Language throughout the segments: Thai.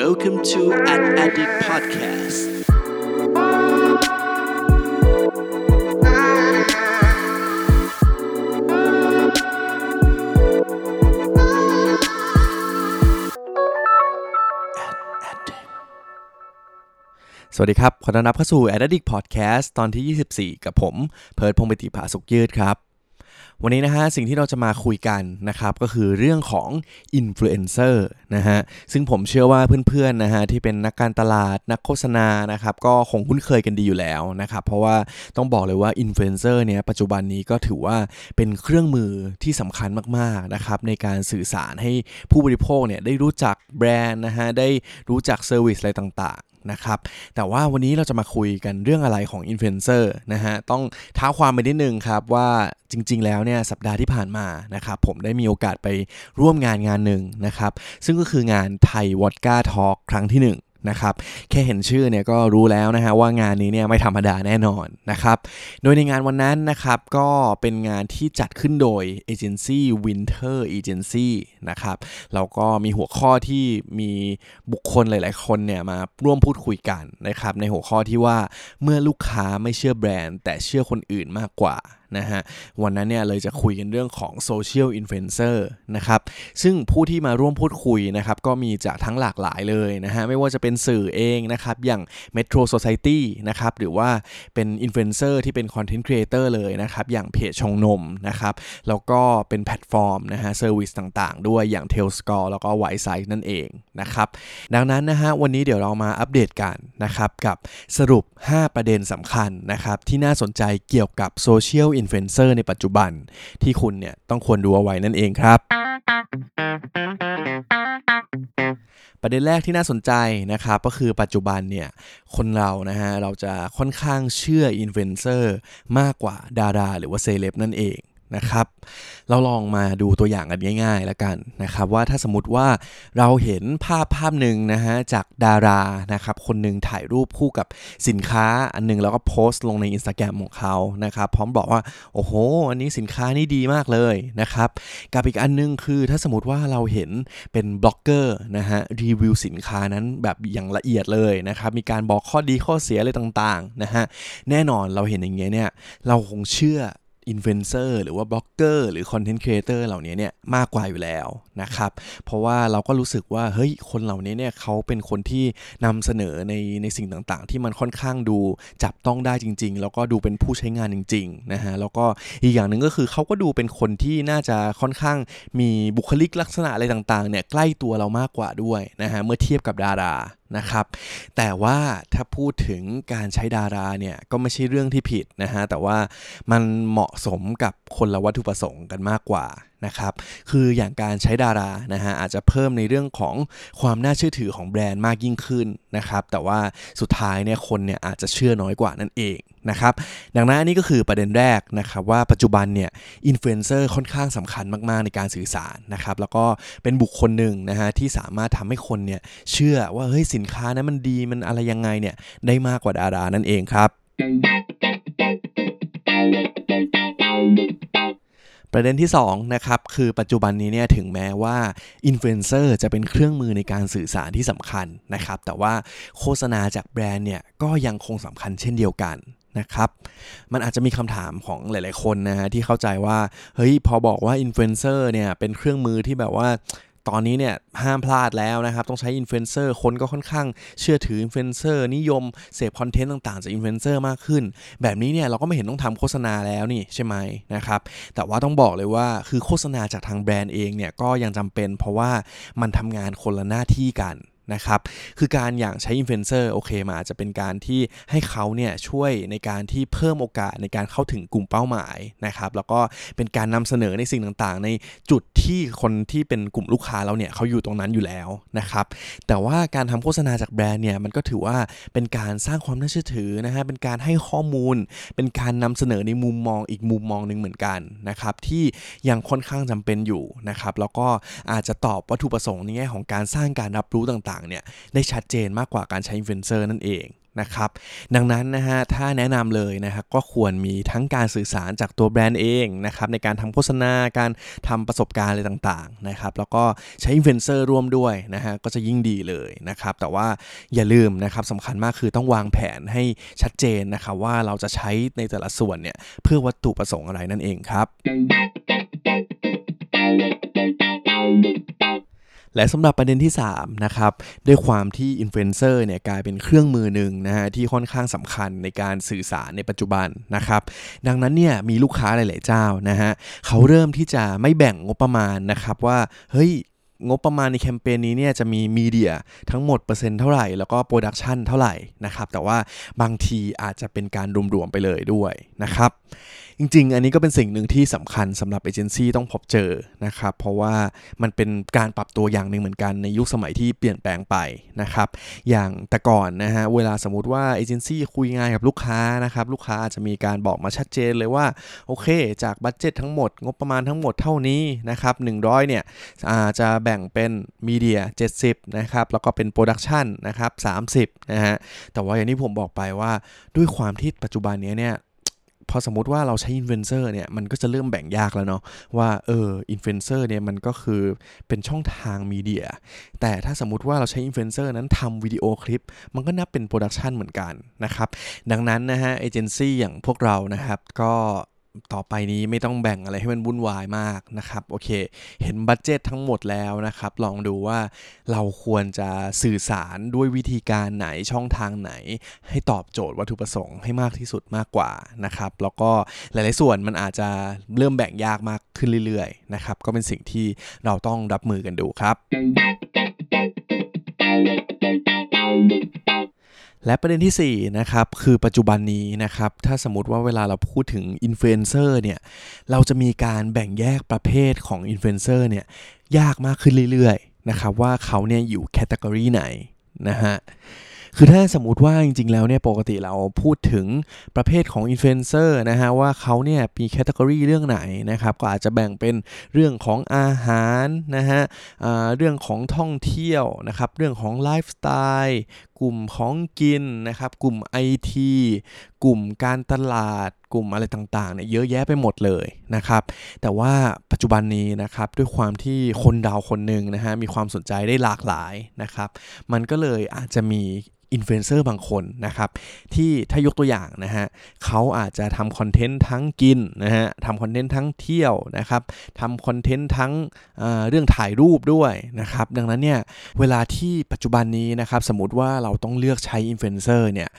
Welcome to Ad Addict Podcast สวัสดีครับ ขอต้อนรับเข้าสู่ a d d i c t Podcast ตอนที่ 24 กับผม เพิร์ดพงศ์ปิติภาสุกยืดครับ วันนี้นะฮะสิ่งที่เราจะมาคุยกันนะครับก็คือเรื่องของอินฟลูเอนเซอร์นะฮะซึ่งผมเชื่อว่าเพื่อนๆนะฮะที่เป็นนักการตลาดนักโฆษณานะครับก็คงคุ้นเคยกันดีอยู่แล้วนะครับเพราะว่าต้องบอกเลยว่าอินฟลูเอนเซอร์เนี่ยปัจจุบันนี้ก็ถือว่าเป็นเครื่องมือที่สำคัญมากๆนะครับในการสื่อสารให้ผู้บริโภคเนี่ยได้รู้จักแบรนด์นะฮะได้รู้จัก service อะไรต่าง นะครับ แต่ว่าวันนี้เราจะมาคุยกันเรื่องอะไรของอินฟลูเอนเซอร์นะฮะ ต้องท้าความไปนิดนึงครับว่าจริง ๆ แล้วเนี่ยสัปดาห์ที่ผ่านมานะครับผมได้มีโอกาสไปร่วมงานงานหนึ่งนะครับ ซึ่งก็คืองานไทยวอดก้าทอล์กครั้งที่1 นะครับแค่เห็นชื่อเนี่ยก็รู้แล้วนะฮะว่างานนี้เนี่ยไม่ธรรมดาแน่นอนนะครับโดยในงานวันนั้นนะครับก็เป็นงานที่จัดขึ้นโดยเอเจนซี่ Winter Agency นะครับแล้วก็มีหัวข้อที่มีบุคคลหลาย ๆ คนเนี่ยมาร่วมพูดคุยกันนะครับในหัวข้อที่ว่าเมื่อลูกค้าไม่เชื่อแบรนด์ แต่เชื่อคนอื่นมากกว่า นะฮะ วันนั้นเนี่ยเลยจะคุยกันเรื่องของโซเชียลอินฟลูเอนเซอร์นะครับ ซึ่งผู้ที่มาร่วมพูดคุยนะครับ ก็มีจากทั้งหลากหลายเลยนะฮะ ไม่ว่าจะเป็นสื่อเองนะครับ อย่าง Metro Society นะครับ หรือว่าเป็นอินฟลูเอนเซอร์ที่เป็นคอนเทนต์ครีเอเตอร์เลยนะครับ อย่างเพจชงนมนะครับ แล้วก็เป็นแพลตฟอร์มนะฮะ service ต่างๆ ด้วยอย่าง t a i l s c o r e แล้วก็ Wisesight นั่นเองนะครับ ดังนั้นนะฮะวันนี้เดี๋ยวเรามาอัปเดตกันนะครับกับสรุป 5 ประเด็นสำคัญนะครับที่น่าสนใจเกี่ยวกับโซเชียลอินฟลูเอนเซอร์ในปัจจุบันที่คุณเนี่ยต้องควรดูเอาไว้นั่นเองครับ ประเด็นแรกที่น่าสนใจนะครับก็คือปัจจุบันเนี่ยคนเรานะฮะเราจะค่อนข้างเชื่ออินฟลูเอนเซอร์มากกว่าดาราหรือว่าเซเลบนั่นเอง นะครับ เราลองมาดูตัวอย่างกันง่ายๆแล้วกันนะครับว่าถ้าสมมติว่าเราเห็นภาพภาพหนึ่งนะฮะจากดารานะครับคนหนึ่งถ่ายรูปคู่กับสินค้าอันหนึงแล้วก็โพสต์ลงใน Instagram ของเขานะครับพร้อมบอกว่าโอ้โห อันนี้สินค้านี่ดีมากเลยนะครับกับอีกอันหนึงคือถ้าสมมติว่าเราเห็นเป็นบล็อกเกอร์นะฮะรีวิวสินค้านั้นแบบอย่างละเอียดเลยนะครับมีการบอกข้อดีข้อเสียอะไรต่างๆนะฮะแน่นอนเราเห็นอย่างเงี้ยเนี่ยเราคงเชื่อ อินฟลูเอนเซอร์หรือว่าบล็อกเกอร์หรือคอนเทนต์ครีเอเตอร์เหล่านี้เนี่ยมากกว่าอยู่แล้วนะครับ เพราะว่าเราก็รู้สึกว่าเฮ้ยคนเหล่านี้เนี่ยเขาเป็นคนที่นำเสนอในในสิ่งต่างๆ ที่มันค่อนข้างดูจับต้องได้จริง ๆ แล้วก็ดูเป็นผู้ใช้งานจริงๆนะฮะแล้วก็อีกอย่างหนึ่งก็คือเขาก็ดูเป็นคนที่น่าจะค่อนข้างมีบุคลิกลักษณะอะไรต่างๆเนี่ยใกล้ตัวเรามากกว่าด้วยนะฮะเมื่อเทียบกับดารานะครับ แต่ว่าถ้าพูดถึงการใช้ดาราเนี่ยก็ไม่ใช่เรื่องที่ผิดนะฮะ แต่ว่ามันเหมาะสมกับคนละวัตถุประสงค์กันมากกว่านะครับ คืออย่างการใช้ดารานะฮะอาจจะเพิ่มในเรื่องของความน่าเชื่อถือของแบรนด์มากยิ่งขึ้นนะครับ แต่ว่าสุดท้ายเนี่ยคนเนี่ยอาจจะเชื่อน้อยกว่านั่นเองนะครับ ดังนั้นอันนี้ก็คือประเด็นแรกนะครับว่าปัจจุบันเนี่ยอินฟลูเอนเซอร์ค่อนข้างสำคัญมาก ๆ ในการสื่อสารนะครับ แล้วก็เป็นบุคคลหนึ่งนะฮะที่สามารถทำให้คนเนี่ยเชื่อว่าเฮ้ยสินค้านั้นมันดีมันอะไรยังไงเนี่ยได้มากกว่าดารานั่นเองครับ ประเด็นที่2นะครับคือปัจจุบันนี้เนี่ยถึงแม้ว่าอินฟลูเอนเซอร์จะเป็นเครื่องมือในการสื่อสารที่สำคัญนะครับ แต่ว่าโฆษณาจากแบรนด์เนี่ยก็ยังคงสำคัญเช่นเดียวกันนะครับ มันอาจจะมีคำถามของหลาย ๆ คนนะฮะที่เข้าใจว่า เฮ้ย พอบอกว่าอินฟลูเอนเซอร์เนี่ยเป็นเครื่องมือที่แบบว่า ตอนนี้เนี่ยห้ามพลาดแล้วนะครับ ต้องใช้อินฟลูเอนเซอร์คนก็ค่อนข้างเชื่อถืออินฟลูเอนเซอร์นิยมเสพคอนเทนต์ต่างๆ จากอินฟลูเอนเซอร์มากขึ้น แบบนี้เนี่ยเราก็ไม่เห็นต้องทำโฆษณาแล้วนี่ใช่ไหมนะครับแต่ว่าต้องบอกเลยว่าคือโฆษณาจากทางแบรนด์เองเนี่ยก็ยังจำเป็น เพราะว่ามันทำงานคนละหน้าที่กัน นะครับ คือการอย่างใช้อินฟลูเอนเซอร์โอเคมาอาจจะเป็นการที่ให้เขาเนี่ยช่วยในการที่เพิ่มโอกาสในการเข้าถึงกลุ่มเป้าหมายนะครับ แล้วก็เป็นการนำเสนอในสิ่งต่างๆ ในจุดที่คนที่เป็นกลุ่มลูกค้าเราเนี่ยเขาอยู่ตรงนั้นอยู่แล้วนะครับ แต่ว่าการทำโฆษณาจากแบรนด์เนี่ยมันก็ถือว่าเป็นการสร้างความน่าเชื่อถือนะฮะ เป็นการให้ข้อมูล เป็นการนำเสนอในมุมมองอีกมุมมองหนึ่งเหมือนกันนะครับที่ยังค่อนข้างจำเป็นอยู่นะครับ แล้วก็อาจจะตอบวัตถุประสงค์ในแง่ของการสร้างการรับรู้ต่างๆเนี่ยได้ชัดเจนมากกว่าการใช้อินฟลูเอนเซอร์นั่นเองนะครับดังนั้นนะฮะถ้าแนะนำเลยนะครับก็ควรมีทั้งการสื่อสารจากตัวแบรนด์เองนะครับในการทำโฆษณาการทำประสบการณ์อะไรต่างๆนะครับแล้วก็ใช้อินฟลูเอนเซอร์ร่วมด้วยนะฮะก็จะยิ่งดีเลยนะครับแต่ว่าอย่าลืมนะครับสำคัญมากคือต้องวางแผนให้ชัดเจนนะครับว่าเราจะใช้ในแต่ละส่วนเนี่ยเพื่อวัตถุประสงค์อะไรนั่นเองครับ และสำหรับประเด็นที่3นะครับด้วยความที่อินฟลูเอนเซอร์เนี่ยกลายเป็นเครื่องมือหนึ่งนะฮะที่ค่อนข้างสำคัญในการสื่อสารในปัจจุบันนะครับดังนั้นเนี่ยมีลูกค้าหลาย ๆ เจ้านะฮะเขาเริ่มที่จะไม่แบ่งงบประมาณนะครับว่าเฮ้ยงบประมาณในแคมเปญนี้เนี่ยจะมี media ทั้งหมดเปอร์เซ็นต์เท่าไหร่ แล้วก็ production เท่าไหร่นะครับแต่ว่าบางทีอาจจะเป็นการรวมๆไปเลยด้วยนะครับ จริง ๆ อันนี้ก็เป็นสิ่งหนึ่งที่สำคัญสำหรับเอเจนซี่ต้องพบเจอนะครับ เพราะว่ามันเป็นการปรับตัวอย่างหนึ่งเหมือนกันในยุคสมัยที่เปลี่ยนแปลงไปนะครับ อย่างแต่ก่อนนะฮะเวลาสมมติว่าเอเจนซี่คุยงานกับลูกค้านะครับ ลูกค้าอาจจะมีการบอกมาชัดเจนเลยว่า โอเค จาก budget ทั้งหมด งบประมาณทั้งหมดเท่านี้นะครับ100เนี่ยอาจจะแบ่งเป็น media 70นะครับแล้วก็เป็น production นะครับ30นะฮะแต่ว่าอย่างที่ผมบอกไปว่าด้วยความที่ปัจจุบันนี้เนี่ย อสมมติว่าเราใช้อินฟลูเอนเซอร์เนี่ยมันก็จะเริ่มแบ่งยากแล้วเนาะว่าเอออินฟลูเอนเซอร์เนี่ยมันก็คือเป็นช่องทาง media แต่ถ้าสมมติว่าเราใช้อินฟลูเอนเซอร์นั้นทำวิดีโอคลิป มันก็นับเป็น production เหมือนกันนะครับดังนั้นนะฮะเอเจนซี่อย่างพวกเรานะครับก็ ต่อไปนี้ไม่ต้องแบ่งอะไรให้มันวุ่นวายมากนะครับโอเค เห็น budget ทั้งหมดแล้วนะครับ ลองดูว่าเราควรจะสื่อสารด้วยวิธีการไหนช่องทางไหน ให้ตอบโจทย์วัตถุประสงค์ให้มากที่สุดมากกว่านะครับ แล้วก็หลาย ๆ ส่วนมันอาจจะเริ่มแบ่งยากมากขึ้นเรื่อย ๆ นะครับ ก็เป็นสิ่งที่เราต้องรับมือกันดูครับ และประเด็นที่4นะครับคือปัจจุบันนี้นะครับถ้าสมมติว่าเวลาเราพูดถึงอินฟลูเอนเซอร์เนี่ยเราจะมีการแบ่งแยกประเภทของอินฟลูเอนเซอร์เนี่ยยากมากขึ้นเรื่อยๆนะครับว่าเขาเนี่ยอยู่ category ไหนนะฮะคือถ้าสมมติว่าจริงๆแล้วเนี่ยปกติเราพูดถึงประเภทของอินฟลูเอนเซอร์นะฮะว่าเขาเนี่ยมี category เรื่องไหนนะครับก็อาจจะแบ่งเป็นเรื่องของอาหารนะฮะเรื่องของท่องเที่ยวนะครับเรื่องของไลฟ์สไตล์กลุ่มของกินนะครับ กลุ่มไอทีกลุ่มการตลาด กลุ่มอะไรต่างๆเนี่ยเยอะแยะไปหมดเลยนะครับ แต่ว่าปัจจุบันนี้นะครับด้วยความที่คนดาวคนหนึ่งนะฮะมีความสนใจได้หลากหลายนะครับ มันก็เลยอาจจะมี อินฟลูเอนเซอร์บางคนนะครับ ที่ถ้ายกตัวอย่างนะฮะเขาอาจจะทำคอนเทนต์ทั้งกินนะฮะทำคอนเทนต์ทั้งเที่ยวนะครับทำคอนเทนต์ทั้งเเรื่องถ่ายรูปด้วยนะครับ ดังนั้นเนี่ยเวลาที่ปัจจุบันนี้นะครับ สมมติว่าเราต้องเลือกใช้อินฟลูเอนเซอร์เนี่ย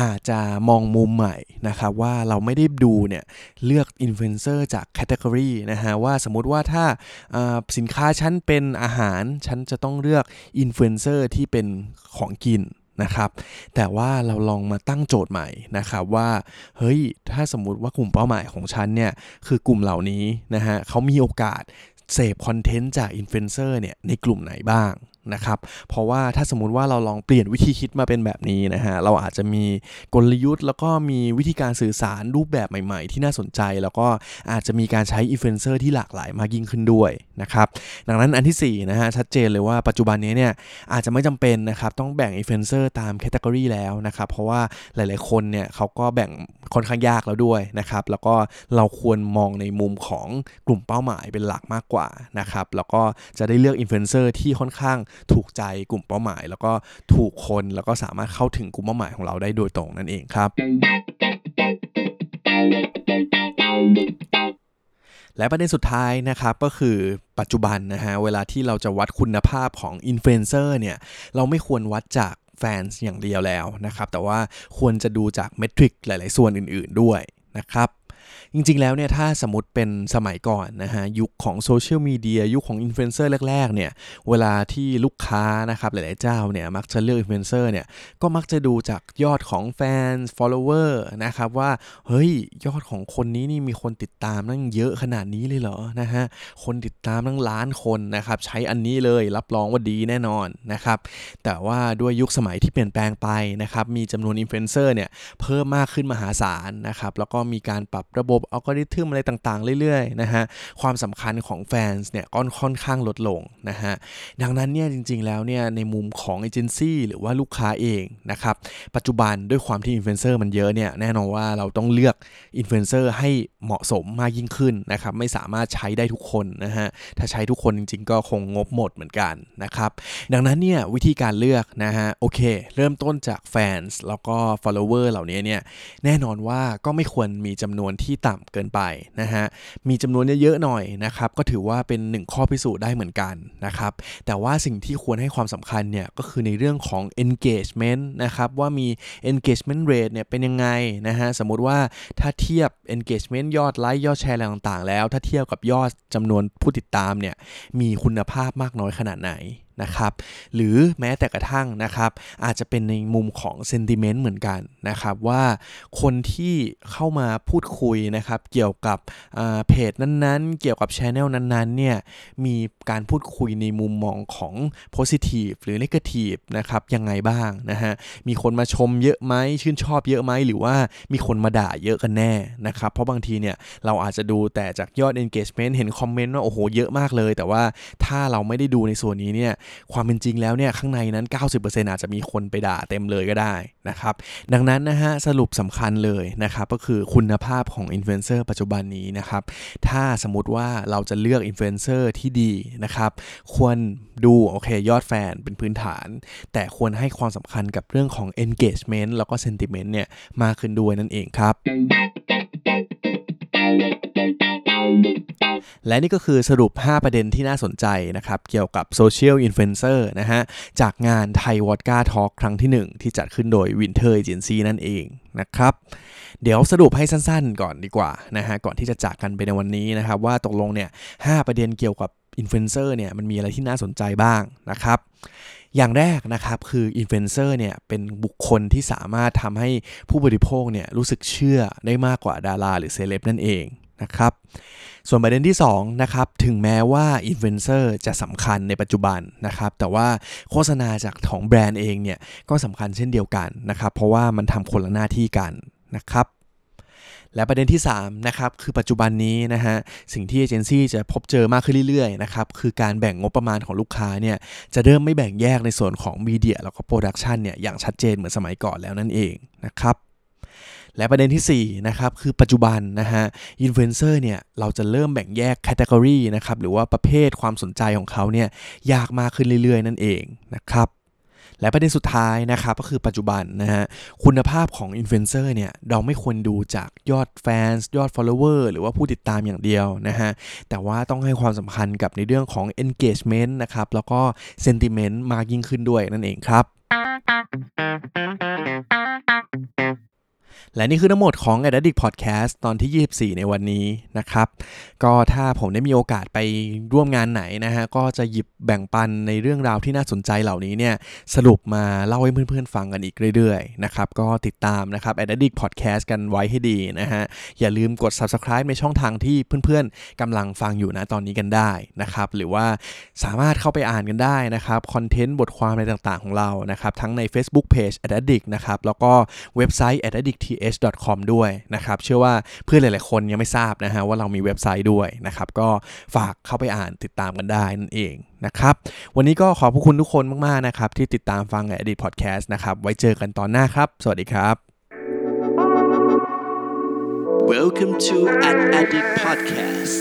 อาจจะมองมุมใหม่นะครับว่าเราไม่ได้ดูเนี่ยเลือกอินฟลูเอนเซอร์จาก category นะฮะว่าสมมติว่าถ้าสินค้าฉันเป็นอาหารฉันจะต้องเลือกอินฟลูเอนเซอร์ที่เป็นของกิน นะครับ แต่ว่าเราลองมาตั้งโจทย์ใหม่นะครับว่า เฮ้ย ถ้าสมมุติว่ากลุ่มเป้าหมายของฉันเนี่ย คือกลุ่มเหล่านี้นะฮะเขามีโอกาสเสพคอนเทนต์จากอินฟลูเอนเซอร์เนี่ยในกลุ่มไหนบ้าง นะครับ เพราะว่าถ้าสมมุติว่าเราลองเปลี่ยนวิธีคิดมาเป็นแบบนี้นะฮะ เราอาจจะมีกลยุทธ์ แล้วก็มีวิธีการสื่อสารรูปแบบใหม่ ๆ ที่น่าสนใจ แล้วก็อาจจะมีการใช้อินฟลูเอนเซอร์ที่หลากหลายมากยิ่งขึ้นด้วยนะครับ ดังนั้นอันที่4นะฮะชัดเจนเลยว่าปัจจุบันนี้เนี่ยอาจจะไม่จำเป็นนะครับต้องแบ่งอินฟลูเอนเซอร์ตาม category แล้วนะครับ เพราะว่าหลาย ๆ คนเนี่ยเขาก็แบ่งค่อนข้างยากแล้วด้วยนะครับ แล้วก็เราควรมองในมุมของกลุ่มเป้าหมายเป็นหลักมากกว่านะครับ แล้วก็จะได้เลือกอินฟลูเอนเซอร์ที่ค่อนข้างถูกใจกลุ่มเป้าหมาย แล้วก็ถูกคนแล้วก็สามารถเข้าถึงกลุ่มเป้าหมายของเราได้โดยตรงนั่นเองครับและประเด็นสุดท้ายนะครับก็คือปัจจุบันนะฮะเวลาที่เราจะวัดคุณภาพของอินฟลูเอนเซอร์เนี่ยเราไม่ควรวัดจากแฟนอย่างเดียวแล้วนะครับแต่ว่าควรจะดูจาก metric หลาย ๆ ส่วนอื่น ๆด้วยนะครับ จริงๆ แล้วเนี่ยถ้าสมมติเป็นสมัยก่อนนะฮะยุคของโซเชียลมีเดียยุคของอินฟลูเอนเซอร์แรกๆเนี่ยเวลาที่ลูกค้านะครับหลายๆเจ้าเนี่ยมักจะเลือกอินฟลูเอนเซอร์เนี่ยก็มักจะดูจากยอดของแฟน follower นะครับว่าเฮ้ยยอดของคนนี้นี่มีคนติดตามตั้งเยอะขนาดนี้เลยเหรอนะฮะคนติดตามตั้งล้านคนนะครับใช้อันนี้เลยรับรองว่าดีแน่นอนนะครับแต่ว่าด้วยยุคสมัยที่เปลี่ยนแปลงไปนะครับมีจำนวนอินฟลูเอนเซอร์เนี่ยเพิ่มมากขึ้นมหาศาลนะครับแล้วก็มีการปรับระบบอัลกอริทึมอะไรต่างๆ เรื่อยๆนะฮะความสำคัญของแฟนเนี่ยก็ค่อนข้างลดลงนะฮะดังนั้นเนี่ยจริงๆแล้วเนี่ยในมุมของเอเจนซี่หรือว่าลูกค้าเองนะครับปัจจุบันด้วยความที่อินฟลูเอนเซอร์มันเยอะเนี่ยแน่นอนว่าเราต้องเลือกอินฟลูเอนเซอร์ให้เหมาะสมมากยิ่งขึ้นนะครับไม่สามารถใช้ได้ทุกคนนะฮะถ้าใช้ทุกคนจริงๆ ก็คงงบหมดเหมือนกันนะครับดังนั้นเนี่ยวิธีการเลือกนะฮะโอเค เริ่มต้นจากแฟนแล้วก็ follower เหล่านี้เนี่ยแน่นอนว่าก็ไม่ควรมีจำนวนที่ต่ำเกินไปนะฮะ มีจำนวนเยอะๆหน่อยนะครับ ก็ถือว่าเป็นหนึ่งข้อพิสูจน์ได้เหมือนกันนะครับ แต่ว่าสิ่งที่ควรให้ความสำคัญเนี่ยก็คือในเรื่องของ engagement นะครับ ว่ามี engagement rate เนี่ยเป็นยังไงนะฮะ สมมติว่าถ้าเทียบ engagement ยอดไลค์ยอดแชร์อะไรต่างๆ แล้ว ถ้าเทียบกับยอดจำนวนผู้ติดตามเนี่ย มีคุณภาพมากน้อยขนาดไหนนะครับหรือแม้แต่กระทั่งนะครับอาจจะเป็นในมุมของเซนติเมนต์เหมือนกันนะครับว่าคนที่เข้ามาพูดคุยนะครับเกี่ยวกับเพจนั้นๆ เกี่ยวกับช anel นั้นๆเนี่ยมีการพูดคุยในมุมมองของ positive หรือ negative นะครับยังไงบ้างนะฮะมีคนมาชมเยอะไหมชื่นชอบเยอะไหมหรือว่ามีคนมาด่าเยอะกันแน่นะครับเพราะบางทีเนี่ยเราอาจจะดูแต่จากยอด engagement เห็นคอมเมนต์ว่าโอ้โหเยอะมากเลย แต่ว่าถ้าเราไม่ได้ดูในส่วนนี้เนี่ยความเป็นจริงแล้วเนี่ยข้างในนั้น 90%อาจจะมีคนไปด่าเต็มเลยก็ได้นะครับดังนั้นนะฮะสรุปสำคัญเลยนะครับก็คือคุณภาพของอินฟลูเอนเซอร์ปัจจุบันนี้นะครับถ้าสมมติว่าเราจะเลือกอินฟลูเอนเซอร์ที่ดีนะครับควรดูโอเคยอดแฟนเป็นพื้นฐาน แต่ควรให้ความสำคัญกับเรื่องของ engagement แล้วก็ sentiment เนี่ยมากขึ้นด้วยนั่นเองครับ และนี่ก็คือสรุป 5 ประเด็นที่น่าสนใจนะครับ เกี่ยวกับโซเชียลอินฟลูเอนเซอร์นะฮะ จากงานไทยวอดก้าทอล์กครั้งที่ 1 ที่จัดขึ้นโดย Winter Agency นั่นเองนะครับ เดี๋ยวสรุปให้สั้นๆก่อนดีกว่านะฮะ ก่อนที่จะจากกันไปในวันนี้นะครับ ว่าตกลงเนี่ย5ประเด็นเกี่ยวกับอินฟลูเอนเซอร์เนี่ยมันมีอะไรที่น่าสนใจบ้างนะครับอย่างแรกนะครับคืออินฟลูเอนเซอร์เนี่ยเป็นบุคคลที่สามารถทำให้ผู้บริโภคเนี่ยรู้สึกเชื่อได้มากกว่าดาราหรือเซเลบนั่นเอง นะครับ ส่วนประเด็นที่2นะครับ ถึงแม้ว่าอินฟลูเอนเซอร์จะสำคัญในปัจจุบันนะครับ แต่ว่าโฆษณาจากของแบรนด์เองเนี่ย ก็สำคัญเช่นเดียวกันนะครับ เพราะว่ามันทำคนละหน้าที่กันนะครับและประเด็นที่3นะครับคือปัจจุบันนี้นะฮะสิ่งที่เอเจนซี่จะพบเจอมากขึ้นเรื่อยๆนะครับคือการแบ่งงบประมาณของลูกค้าเนี่ยจะเริ่มไม่แบ่งแยกในส่วนของมีเดียแล้วก็โปรดักชันเนี่ยอย่างชัดเจนเหมือนสมัยก่อนแล้วนั่นเองนะครับ และประเด็นที่4นะครับคือปัจจุบันนะฮะอินฟลูเอนเซอร์เนี่ยเราจะเริ่มแบ่งแยก category นะครับหรือว่าประเภทความสนใจของเขาเนี่ยยากมากขึ้นเรื่อยๆ นั่นเองนะครับและประเด็นสุดท้ายนะครับก็คือปัจจุบันนะฮะคุณภาพของอินฟลูเอนเซอร์เนี่ยเราไม่ควรดูจากยอดแฟนยอด follower หรือว่าผู้ติดตามอย่างเดียวนะฮะแต่ว่าต้องให้ความสำคัญกับในเรื่องของ engagement นะครับแล้วก็ sentiment มากยิ่งขึ้นด้วยนั่นเองครับ และนี่คือทั้งหมดของ a d d i c t Podcast ตอนที่ 24 ในวันนี้นะครับ ก็ถ้าผมได้มีโอกาสไปร่วมงานไหนนะฮะ ก็จะหยิบแบ่งปันในเรื่องราวที่น่าสนใจเหล่านี้เนี่ย สรุปมาเล่าให้เพื่อนๆ ฟังกันอีกเรื่อยๆ นะครับ ก็ติดตามนะครับ a d d i c t Podcast กันไว้ให้ดีนะฮะ อย่าลืมกด Subscribe ในช่องทางที่เพื่อนๆกำลังฟังอยู่นะตอนนี้กันได้นะครับ หรือว่าสามารถเข้าไปอ่านกันได้นะครับ คอนเทนต์บทความอะไรต่างๆ ของเรานะครับ ทั้งใน Facebook Page a d d i c t นะครับ แล้วก็เว็บไซต์ a d d i c t th.com ด้วยนะครับ เชื่อว่าเพื่อนหลาย ๆ คนยังไม่ทราบนะฮะว่าเรามีเว็บไซต์ด้วยนะครับ ก็ฝากเข้าไปอ่านติดตามกันได้นั่นเองนะครับ วันนี้ก็ขอบพระคุณทุกคนมาก ๆ นะครับ ที่ติดตามฟังอดีตพอดแคสต์นะครับ ไว้เจอกันตอนหน้าครับ สวัสดีครับ Welcome to an Addict Podcast